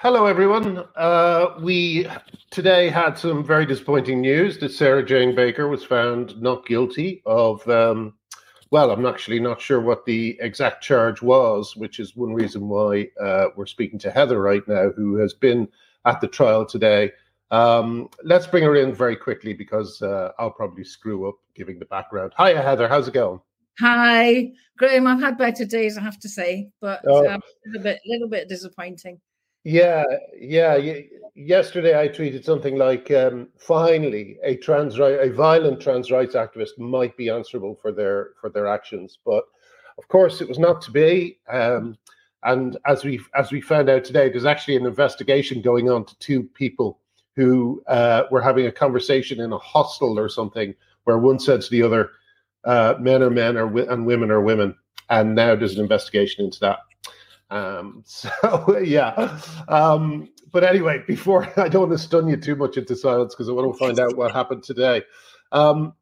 hello everyone. Uh, we today had some very disappointing news that Sarah Jane Baker was found not guilty of. Um, well, I'm actually not sure what the exact charge was, which is one reason why uh, we're speaking to Heather right now, who has been at the trial today. Um, let's bring her in very quickly because uh, I'll probably screw up giving the background. Hi, Heather. How's it going? Hi, Graham. I've had better days, I have to say, but oh. um, a little bit, little bit disappointing. Yeah, yeah. Yesterday, I tweeted something like, um, "Finally, a trans a violent trans rights activist might be answerable for their for their actions." But of course, it was not to be. Um, and as we as we found out today, there's actually an investigation going on to two people who uh, were having a conversation in a hostel or something, where one said to the other, uh, "Men are men, or and women are women." And now there's an investigation into that. Um, so yeah. Um, but anyway, before I don't want to stun you too much into silence because I want to find out what happened today. Um,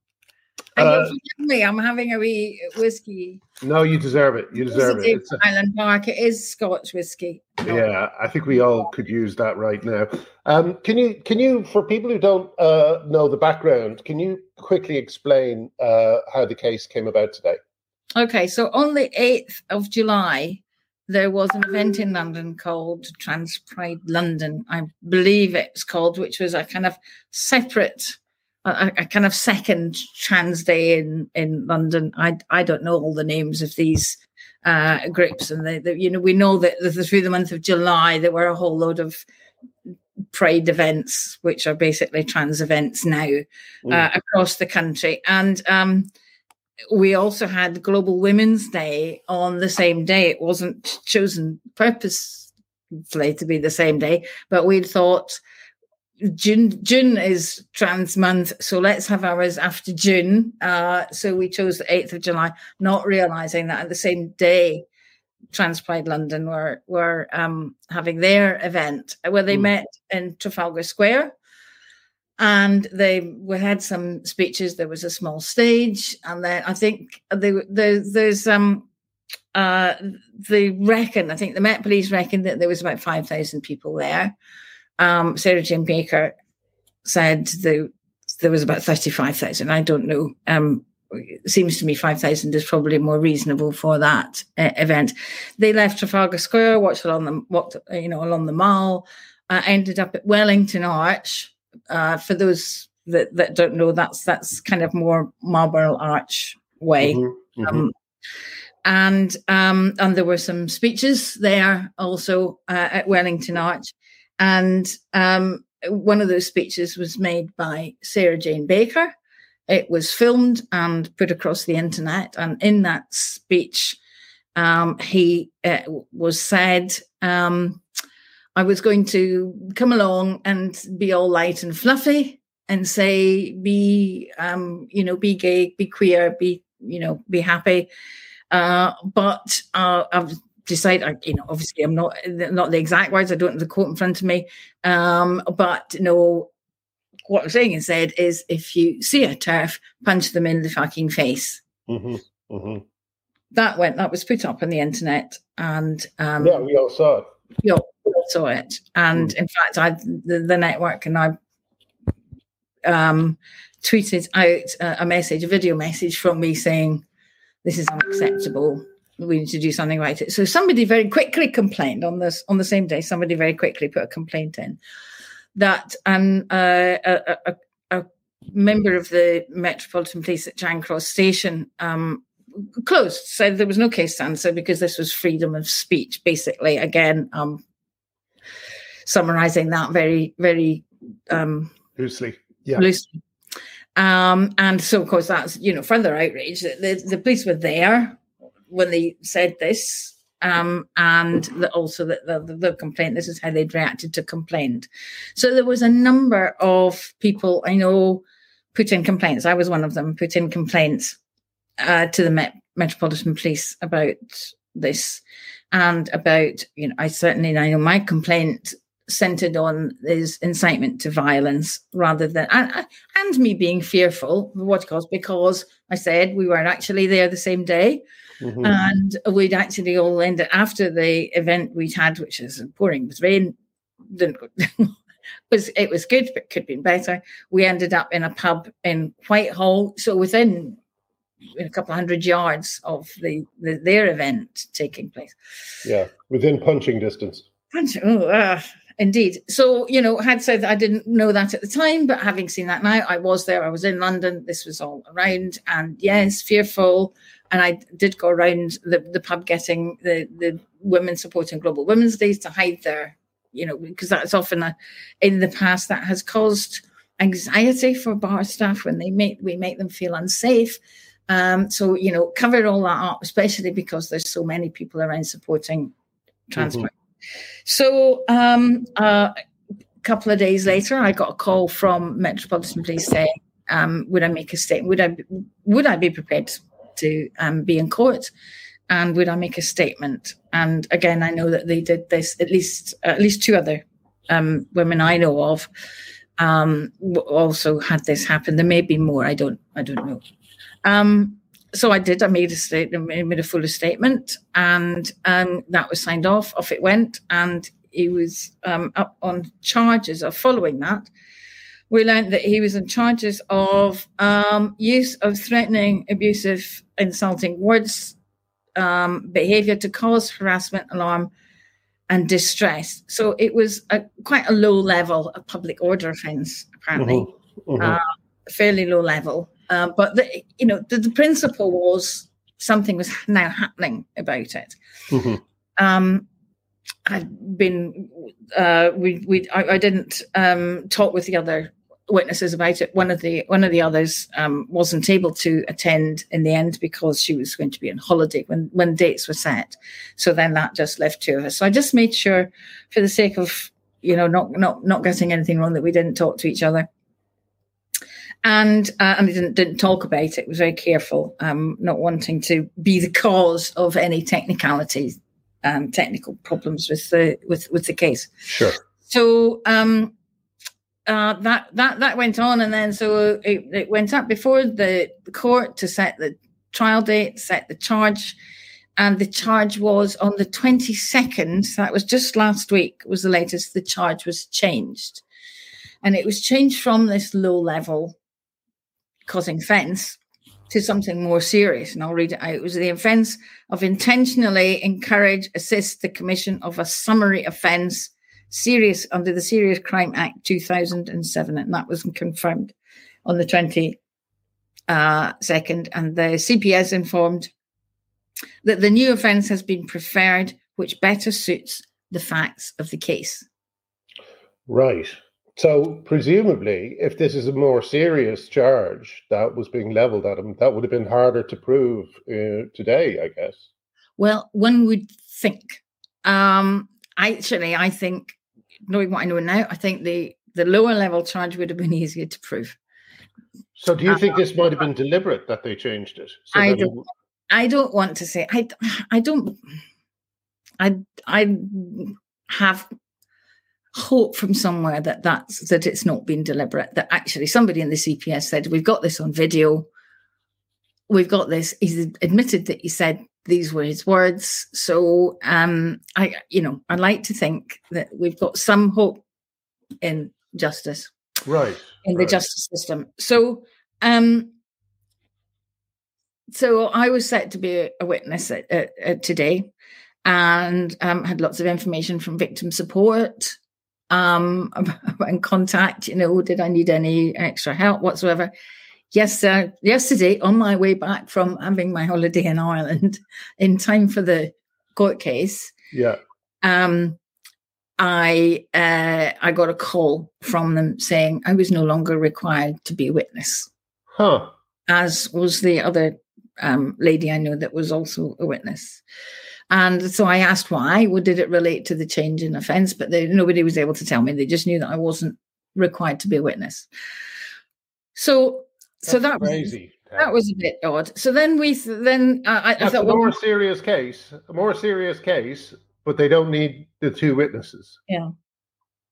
uh, me, I'm having a wee whiskey. No, you deserve it. You deserve it. It's Highland Park. It is Scotch whiskey. Yeah, I think we all could use that right now. Um, can you, can you, for people who don't uh, know the background, can you quickly explain uh, how the case came about today? Okay, so on the eighth of July, there was an event in London called Trans Pride London, I believe it's called, which was a kind of separate, a, a, kind of second trans day in in London. I I don't know all the names of these uh, groups, and they, they, you know we know that through the month of July there were a whole load of pride events, which are basically trans events now mm. uh, across the country, and um, we also had Global Women's Day on the same day. It wasn't chosen purposefully to be the same day, but we thought June June is Trans Month, so let's have ours after June. Uh, so we chose the eighth of July, not realizing that at the same day, Trans Pride London were were um, having their event where they mm. met in Trafalgar Square and they had some speeches. There was a small stage, and then I think they, there's um uh they reckon I think the Met Police reckon that there was about five thousand people there. Um, Sarah Jane Baker said the, there was about thirty five thousand. I don't know. Um, seems to me 5,000 is probably more reasonable for that uh, event. They left Trafalgar Square, watched along the, walked, you know, along the Mall, uh, ended up at Wellington Arch, uh, for those that, that don't know, that's that's kind of more Marble Arch way. Mm-hmm, mm-hmm. Um, and um, and there were some speeches there also uh, at Wellington Arch, and um, one of those speeches was made by Sarah Jane Baker. It was filmed and put across the internet, and in that speech, um, he uh, was said. Um, I was going to come along and be all light and fluffy and say, be, um, you know, be gay, be queer, be, you know, be happy. Uh, but uh, I've decided, you know, obviously I'm not not the exact words. I don't have the quote in front of me. Um, but you know, what I'm saying instead is, if you see a turf, punch them in the fucking face. Mm-hmm, mm-hmm. That went. That was put up on the internet, and um, yeah, we all saw it. Yeah, saw it. And mm. in fact, I the, the, network and I um, tweeted out a, a, message, a video message from me saying, "This is unacceptable. We need to do something about it." So somebody very quickly complained on this on the same day. Somebody very quickly put a complaint in that um, uh, a, a, a member of the Metropolitan Police at Charing Cross Station um, closed, said there was no case to answer because this was freedom of speech. Basically, again, um, summarizing that very, very um, loosely. Yeah. Loosely. Um, and so, of course, that's you know further outrage. The, the police were there when they said this, um, and the, also the, the, the, complaint. This is how they'd reacted to complaint. So there was a number of people I know put in complaints. I was one of them. Put in complaints uh, to the Met, Metropolitan Police about this and about you know. I certainly I know my complaint centered on is incitement to violence rather than and, and me being fearful of what caused because I said we weren't actually there the same day. Mm-hmm. And we'd actually all ended after the event we'd had, which is pouring with rain, didn't was it was good, but could have been better. We ended up in a pub in Whitehall, so within a couple of hundred yards of the, the their event taking place. Yeah, within punching distance. Punch, oh, uh, indeed. So you know, had said I didn't know that at the time, but having seen that now, I was there. I was in London. This was all around, and yes, fearful. And I did go around the, the pub getting the, the women supporting Global Women's Days to hide there, you know, because that's often a, in the past that has caused anxiety for bar staff when they make we make them feel unsafe. Um, so you know, cover all that up, especially because there's so many people around supporting transport. Mm-hmm. So um, uh, a couple of days later, I got a call from Metropolitan Police saying, um, "Would I make a statement? Would I would I be prepared to um, be in court?" and would I make a statement? And again, I know that they did this. At least at least two other um, women I know of um, also had this happen. There may be more. I don't. I don't know. Um, so I did. I made a statement, made a fuller statement, and um, that was signed off. Off it went, and he was um, up on charges of following that. We learned that he was in charges of um, use of threatening, abusive, insulting words um, behavior to cause harassment, alarm, and distress. So it was a, quite a low level of public order offence, apparently, mm-hmm. Mm-hmm. Uh, fairly low level. Uh, but the, you know, the, the, principle was something was now happening about it. Mm-hmm. Um, I've been, uh, we, we, I, I didn't um, talk with the other witnesses about it. One of the one of the others um, wasn't able to attend in the end because she was going to be on holiday when when dates were set. So then that just left two of us. So I just made sure, for the sake of you know not not not getting anything wrong, that we didn't talk to each other. And uh, and we didn't didn't talk about it. it was very careful, um, not wanting to be the cause of any technicalities, um, technical problems with the with with the case. Sure. So um, uh, that that that went on, and then so it, it went up before the, the court to set the trial date, set the charge, and the charge was on the twenty second. That was just last week. Was the latest. The charge was changed, and it was changed from this low level, causing offence, to something more serious. And I'll read it out. It was the offence of intentionally encourage, assist the commission of a summary offence serious under the Serious Crime Act 2007, and that was confirmed on the 22nd. Uh, and the CPS informed that the new offence has been preferred, which better suits the facts of the case. Right. So, presumably, if this is a more serious charge that was being levelled at him, that would have been harder to prove uh, today, I guess. Well, one would think. Um, actually, I think knowing what I know now, I think the the lower level charge would have been easier to prove. So, do you uh, think this might have been deliberate that they changed it? So I don't. It... I don't want to say. I. I don't. I. I have hope from somewhere that that's that it's not been deliberate. That actually somebody in the CPS said we've got this on video. We've got this. He's admitted that he said these were his words. So um, I, you know, I like to think that we've got some hope in justice, right, in right. the justice system. So, um, so I was set to be a witness at, at, at today, and um, had lots of information from victim support um and contact you know did i need any extra help whatsoever yes, uh, yesterday on my way back from having my holiday in Ireland, in time for the court case, yeah, um, I uh, I got a call from them saying I was no longer required to be a witness. Huh. As was the other um, lady I know that was also a witness. And so I asked why. Well, did it relate to the change in offence? But they, nobody was able to tell me. They just knew that I wasn't required to be a witness. So so that crazy. Was, that was a bit odd. So then we then uh, I, That's I thought a more well, serious case, a more serious case, but they don't need the two witnesses. Yeah.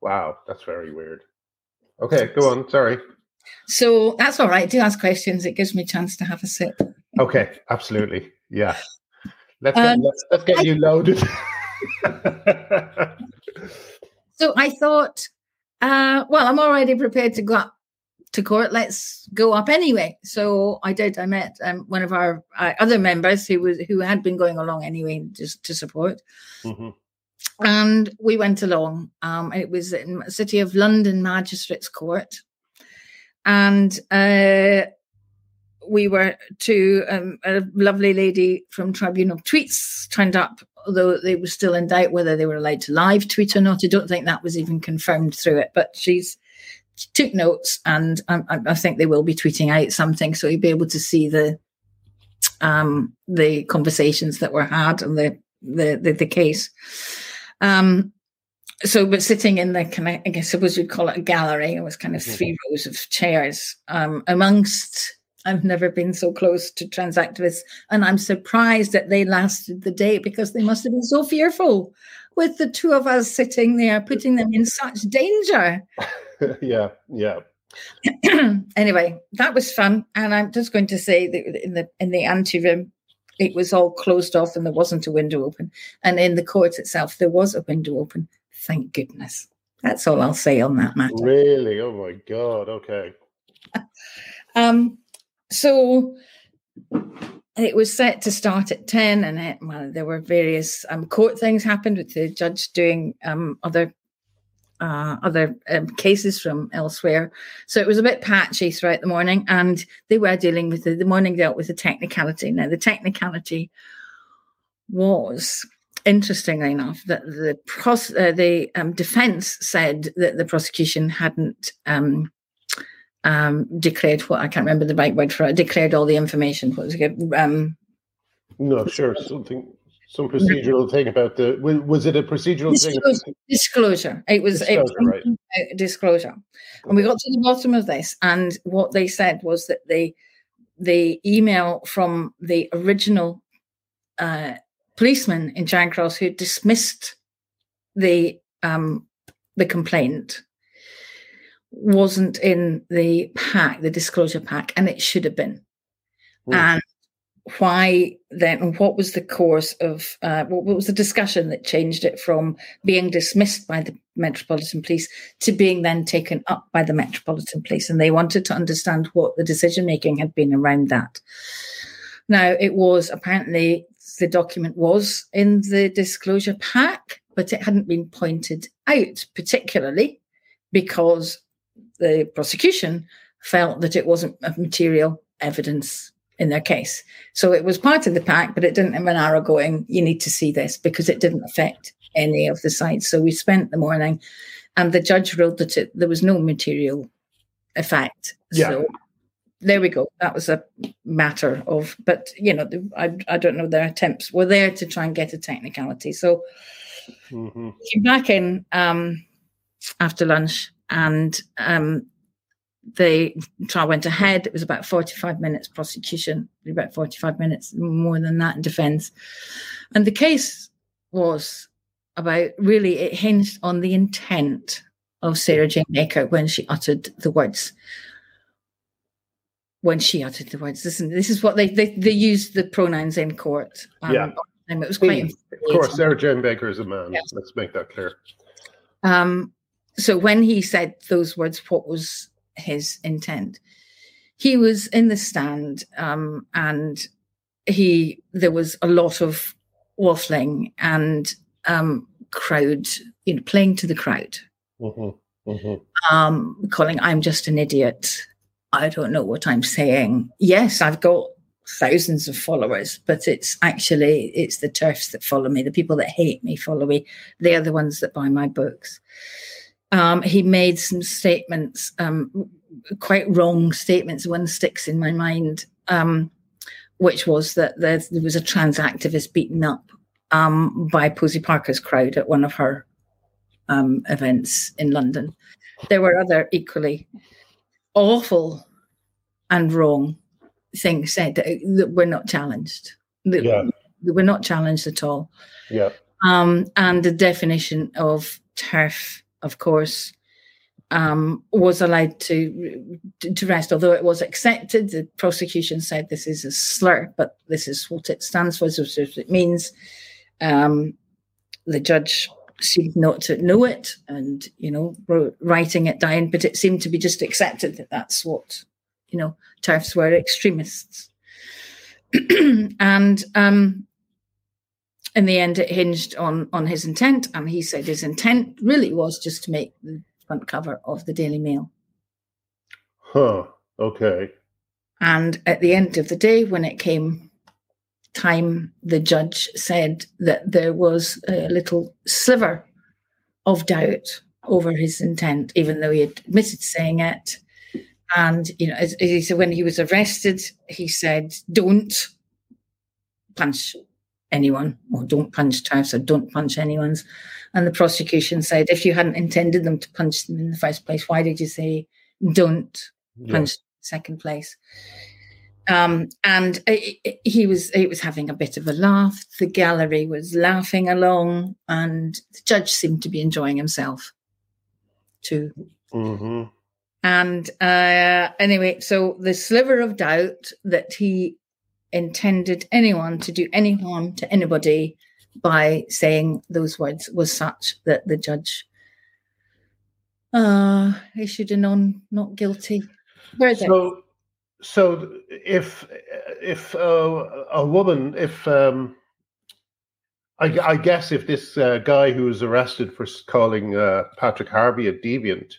Wow, that's very weird. Okay, go on. Sorry. So that's all right. Do ask questions. It gives me a chance to have a sip. Okay, absolutely. Yeah. Let's get, um, let's, let's get I, you loaded. So I thought, uh, well, I'm already prepared to go up to court. Let's go up anyway. So I did. I met um, one of our uh, other members who was who had been going along anyway, just to support. Mm-hmm. And we went along. Um, it was in City of London Magistrates Court, and uh, we were to um, a lovely lady from Tribunal Tweets turned up, although they were still in doubt whether they were allowed to live tweet or not. I don't think that was even confirmed through it, but she's she took notes, and um, I think they will be tweeting out something, so you'll be able to see the um, the conversations that were had and the the the, the case. Um, so we're sitting in the kind of, I guess suppose you'd call it a gallery. It was kind of mm-hmm. three rows of chairs um, amongst I've never been so close to trans activists, and I'm surprised that they lasted the day because they must have been so fearful with the two of us sitting there, putting them in such danger. yeah, yeah. anyway, that was fun, and I'm just going to say that in the in the anteroom, it was all closed off and there wasn't a window open, and in the court itself, there was a window open. Thank goodness. That's all I'll say on that matter. Really? Oh my god. Okay. um so it was set to start at 10 and it, well, there were various um, court things happened with the judge doing um, other uh, other um, cases from elsewhere. So it was a bit patchy throughout the morning and they were dealing with the, the morning dealt with the technicality. Now the technicality was interestingly enough that the pros- uh, the um, defense said that the prosecution hadn't um, um, declared what I can't remember the right word for it. Declared all the information. What was it? Um, no, sure, something, some procedural thing about the. Was it a procedural disclosure, thing? Disclosure. It was disclosure, it, right. disclosure, okay. and we got to the bottom of this, and what they said was that the the email from the original uh, policeman in Charing Cross who dismissed the um, the complaint wasn't in the pack, the disclosure pack, and it should have been. Mm. And why then? What was the course of? Uh, what was the discussion that changed it from being dismissed by the Metropolitan Police to being then taken up by the Metropolitan Police? And they wanted to understand what the decision making had been around that. Now, it was apparently the document was in the disclosure pack, but it hadn't been pointed out particularly because the prosecution felt that it wasn't material evidence in their case. So it was part of the pack, but it didn't have an arrow going, you need to see this because it didn't affect any of the sites. So we spent the morning and the judge ruled that it, there was no material effect. Yeah. So there we go. That was a matter of, but you know, I, I don't know, their attempts were there to try and get a technicality. So mm-hmm. came back in um, after lunch and um, the trial went ahead. It was about 45 minutes prosecution, about 45 minutes more than that in defense. And the case was about really, it hinged on the intent of Sarah Jane Baker when she uttered the words. When she uttered the words, listen, this is what they they, they used the pronouns in court. Um, yeah, it was quite. Of course, Sarah Jane Baker is a man. Yes. Let's make that clear. Um, so when he said those words, what was his intent? He was in the stand, um, and he there was a lot of waffling and um, crowd, you know, playing to the crowd, mm-hmm, mm-hmm. Um, calling "I'm just an idiot." I don't know what I'm saying. Yes, I've got thousands of followers, but it's actually it's the turfs that follow me, the people that hate me follow me. They're the ones that buy my books um, he made some statements, um, quite wrong statements. One sticks in my mind, um, which was that there, there, was a trans activist beaten up um, by Posie Parker's crowd at one of her um, events in London. There were other equally awful and wrong things said that, that were not challenged. That, yeah. that were not challenged at all. Yeah. Um, and the definition of turf of course, um, was allowed to to rest, although it was accepted. The prosecution said this is a slur, but this is what it stands for, this is what it means. Um, the judge seemed not to know it and, you know, writing it down, but it seemed to be just accepted that that's what, you know, TERFs were extremists. and um, in the end, it hinged on on his intent, and he said his intent really was just to make the front cover of the Daily Mail. Huh. Okay. And at the end of the day, when it came time, the judge said that there was a little sliver of doubt over his intent, even though he had admitted saying it. And you know, as, as he said, when he was arrested, he said, "Don't punch anyone, or don't punch TERFs, or don't punch anyone's." And the prosecution said, "If you hadn't intended them to punch them in the first place, why did you say don't yeah. punch second place?" Um, and he was he was having a bit of a laugh. The gallery was laughing along, and the judge seemed to be enjoying himself too. Mm-hmm. And uh, anyway, so the sliver of doubt that he intended anyone to do any harm to anybody by saying those words was such that the judge uh, issued a non not guilty verdict. So, so if if uh, a woman, if um, I, I, guess if this uh, guy who was arrested for calling uh, Patrick Harvie a deviant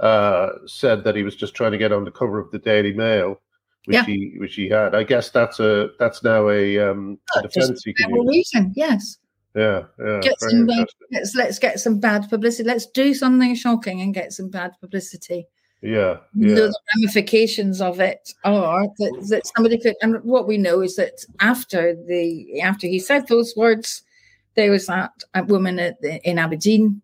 uh, said that he was just trying to get on the cover of the Daily Mail, which yeah. he which he had, I guess that's a that's now a, um, a defense he can use. reason. Yes. Yeah, yeah. Get some, let's let's get some bad publicity. Let's do something shocking and get some bad publicity. Yeah, yeah. the ramifications of it are that, that somebody could, and what we know is that after the after he said those words, there was that woman at the, in Aberdeen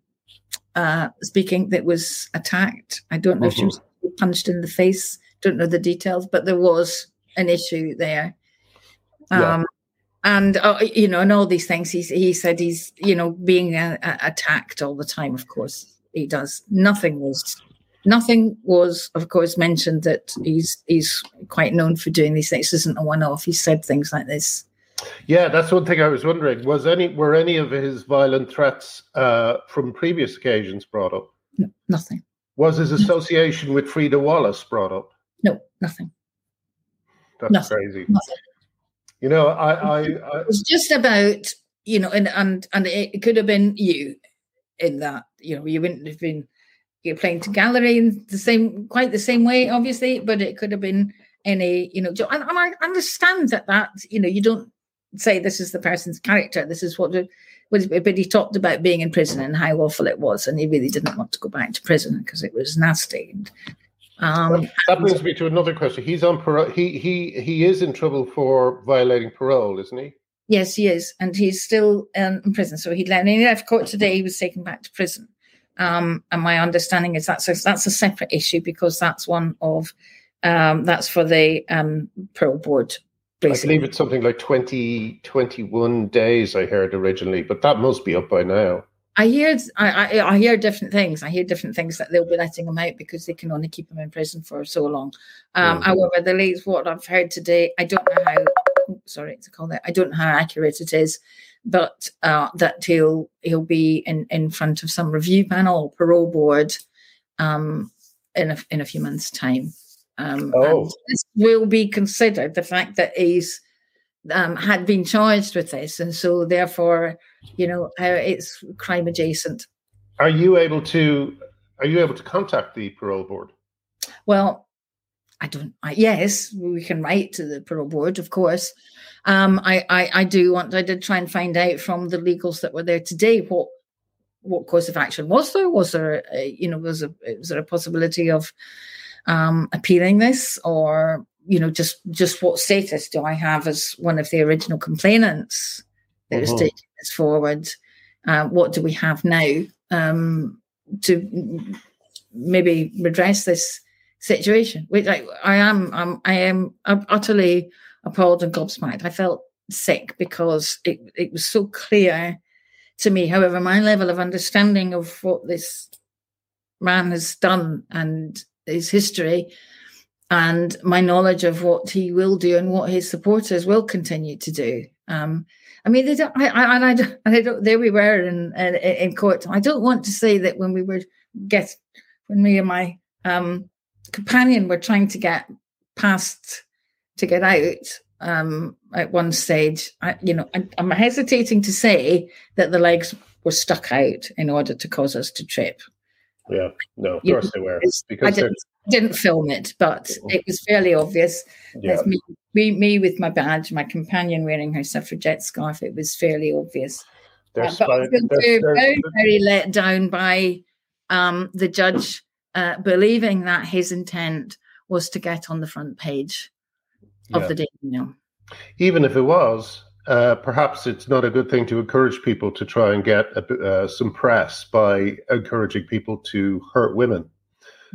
uh, speaking that was attacked. I don't know mm-hmm. if she was punched in the face. Don't know the details, but there was an issue there. Um, yeah. And uh, you know, and all these things. He he said he's you know being uh, attacked all the time. Of course, he does. Nothing was Nothing was, of course, mentioned that he's he's quite known for doing these things. This isn't a one-off. He said things like this. Yeah, that's one thing I was wondering. Was any were any of his violent threats uh, from previous occasions brought up? No, nothing. Was his association with Frida Wallace brought up? No, nothing. That's nothing. crazy. Nothing. You know, I, I, I, it was just about you know, and and and it could have been you in that. You know, you wouldn't have been you're playing to gallery in the same quite the same way obviously but it could have been any you know and, and i understand that that you know you don't say this is the person's character this is what but he talked about being in prison and how awful it was and he really didn't want to go back to prison because it was nasty and, um, that brings me to another question he's on parole he he he is in trouble for violating parole isn't he yes he is and he's still um, in prison so he left court today he was taken back to prison um, and my understanding is that's a, that's a separate issue because that's one of um, that's for the um, parole board. Basically. I believe it's something like 20, 21 days. I heard originally, but that must be up by now. I hear I, I, I, hear different things. I hear different things that they'll be letting them out because they can only keep them in prison for so long. Um, mm-hmm. However, the latest what I've heard today, I don't know how. Sorry to call that. I don't know how accurate it is but uh, that he'll he'll be in, in front of some review panel or parole board um, in a in a few months' time. Um, oh. this will be considered the fact that he's um, had been charged with this, and so therefore, you know, uh, it's crime adjacent. Are you able to? Are you able to contact the parole board? Well, I don't. I, yes, we can write to the parole board, of course. Um, I, I, I do want. I did try and find out from the legals that were there today what what course of action was there. Was there, a, you know, was a was there a possibility of um, appealing this, or you know, just just what status do I have as one of the original complainants that is uh-huh. taking this forward? Uh, what do we have now um, to maybe redress this? situation, which I, I am, I'm, I am utterly appalled and gobsmacked. I felt sick because it, it was so clear to me. However, my level of understanding of what this man has done and his history and my knowledge of what he will do and what his supporters will continue to do. Um, I mean, they don't. I, I, and I don't. And I don't. There we were in, in in court. I don't want to say that when we were get when me and my um, companion were trying to get past to get out um, at one stage. I, you know, I, I'm hesitating to say that the legs were stuck out in order to cause us to trip. Yeah, no, of course they were. Because didn't, film it, but mm-hmm. it was fairly obvious. Yeah. Me, me, me, with my badge, my companion wearing her suffragette scarf. It was fairly obvious. Uh, but I very, very, very let down by um, the judge uh, believing that his intent was to get on the front page of yeah. the Daily Mail. Even if it was, uh, perhaps it's not a good thing to encourage people to try and get a, uh, some press by encouraging people to hurt women.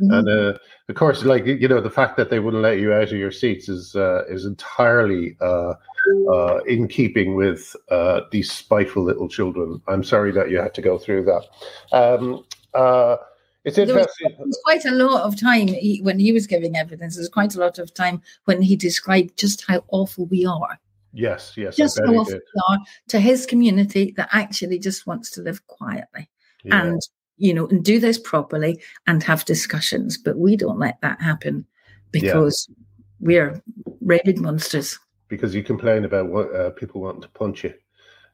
Mm-hmm. And uh, of course, like you know, the fact that they wouldn't let you out of your seats is uh, is entirely uh, uh, in keeping with these spiteful little children. I'm sorry that you had to go through that. Um, it's interesting. There was, quite a lot of time he, when he was giving evidence. There's quite a lot of time when he described just how awful we are. Yes, yes. Just how awful we are to his community that actually just wants to live quietly yeah. and you know and do this properly and have discussions. But we don't let that happen because yeah. we're rabid monsters. Because you complain about what uh, people want to punch you.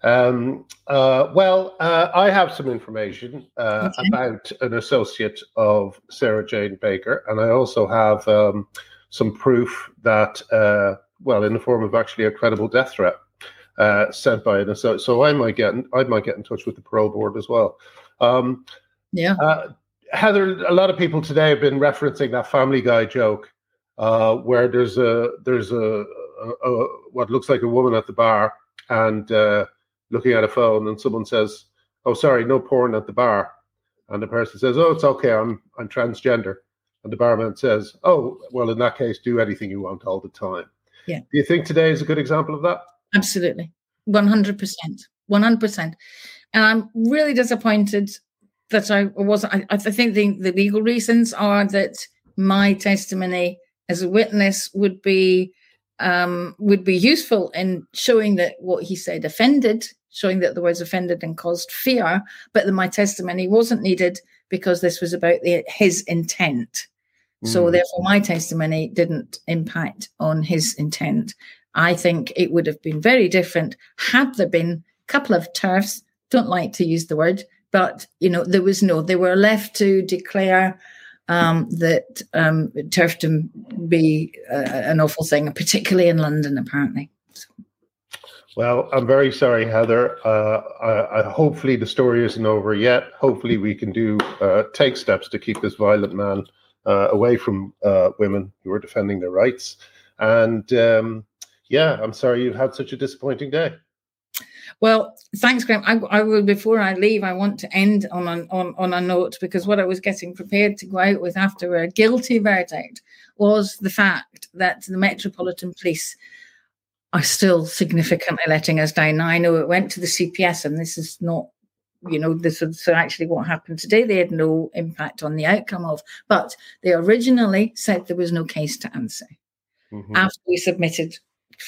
Um, uh, well, uh, I have some information uh, okay. about an associate of Sarah Jane Baker, and I also have um, some proof that, uh, well, in the form of actually a credible death threat uh, sent by an associate. So I might get, in, I might get in touch with the parole board as well. Um, yeah. Uh, Heather, a lot of people today have been referencing that Family Guy joke, where there's a there's a, a, a, what looks like a woman at the bar and looking at a phone and someone says, "Oh, sorry, no porn at the bar," and the person says, "Oh, it's okay, I'm I'm transgender," and the barman says, "Oh, well, in that case, do anything you want all the time." Yeah. Do you think today is a good example of that? Absolutely, one hundred percent, one hundred percent, and I'm really disappointed that I wasn't. I, I think the, the legal reasons are that my testimony as a witness would be um, would be useful in showing that what he said offended showing that the words offended and caused fear, but that my testimony wasn't needed because this was about the, his intent. Mm. So therefore, my testimony didn't impact on his intent. I think it would have been very different had there been a couple of turfs. Don't like to use the word, but you know there was no. They were left to declare um, that um, turfdom be uh, an awful thing, particularly in London, apparently. Well, I'm very sorry, Heather. Uh, I, I, hopefully the story isn't over yet. Hopefully we can do uh, take steps to keep this violent man uh, away from uh, women who are defending their rights. And um, yeah, I'm sorry you've had such a disappointing day. Well, thanks, Graham. I, I, will. Before I leave, I want to end on, an, on on a note because what I was getting prepared to go out with after a guilty verdict was the fact that the Metropolitan Police are still significantly letting us down. Now, I know it went to the CPS, and this is not, you know, this is actually what happened today. They had no impact on the outcome of, but they originally said there was no case to answer. Mm-hmm. After we submitted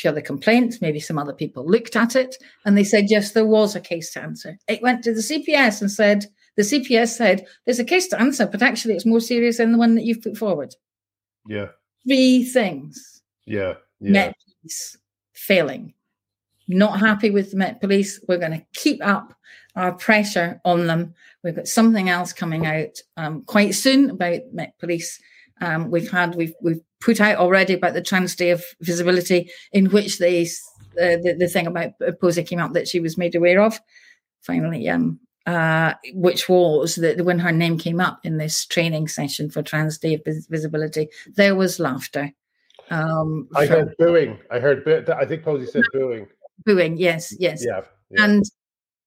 other complaints, maybe some other people looked at it, and they said, yes, there was a case to answer. It went to the CPS and said, the CPS said, there's a case to answer, but actually it's more serious than the one that you've put forward. Yeah. Three things. Yeah. Yeah. Met peace failing. Not happy with the Met Police. We're going to keep up our pressure on them. We've got something else coming out um, quite soon about Met Police. Um, we've had we've we've put out already about the Trans Day of Visibility, in which they uh, the, the thing about Posie came out that she was made aware of. Finally, um, uh, which was that when her name came up in this training session for Trans Day of Visibility, there was laughter. Um, I heard booing. I heard. I think Posie said booing. Booing. Yes. Yes. Yeah. yeah. And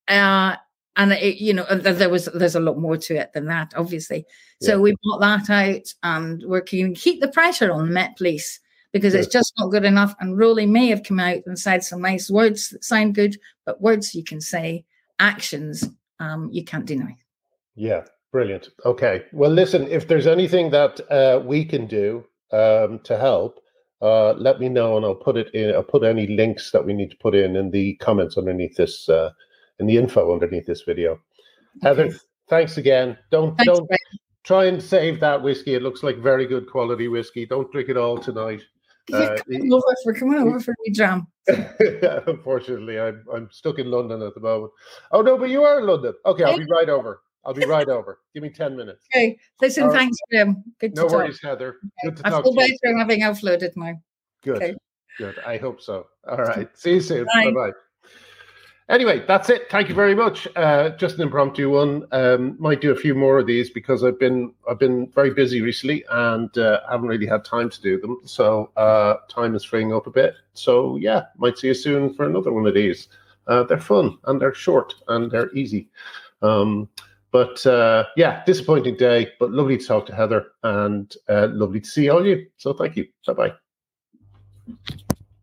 uh, and it, you know there was there's a lot more to it than that, obviously. So yeah. we brought that out, and we're keeping keep the pressure on the Met Police because it's just not good enough. And Rowley may have come out and said some nice words that sound good, but words you can say, actions um, you can't deny. Yeah, brilliant. Okay, well, listen, if there's anything that uh, we can do um, to help, uh, let me know and I'll put it in. I'll put any links that we need to put in in the comments underneath this, uh, in the info underneath this video. Okay. Heather, thanks again. Don't thanks, don't try and save that whiskey. It looks like very good quality whiskey. Don't drink it all tonight. Uh, come over for come over for me jam. Unfortunately, I'm I'm stuck in London at the moment. Oh no, but you are in London. Okay, I'll be right over. I'll be right over. Give me 10 minutes. Okay. Listen, All thanks, Jim. Good no worries, Heather. Good to I talk feel better you. having offloaded my. Good. Okay. Good. I hope so. All right. See you soon. Bye bye. Anyway, that's it. Thank you very much. Uh, just an impromptu one. Um, might do a few more of these because I've been I've been very busy recently and uh, haven't really had time to do them. So uh, time is freeing up a bit. So yeah, might see you soon for another one of these. Uh, they're fun and they're short and they're easy. Um, but uh, yeah, disappointing day, but lovely to talk to Heather and uh, lovely to see all you. So thank you. Bye bye.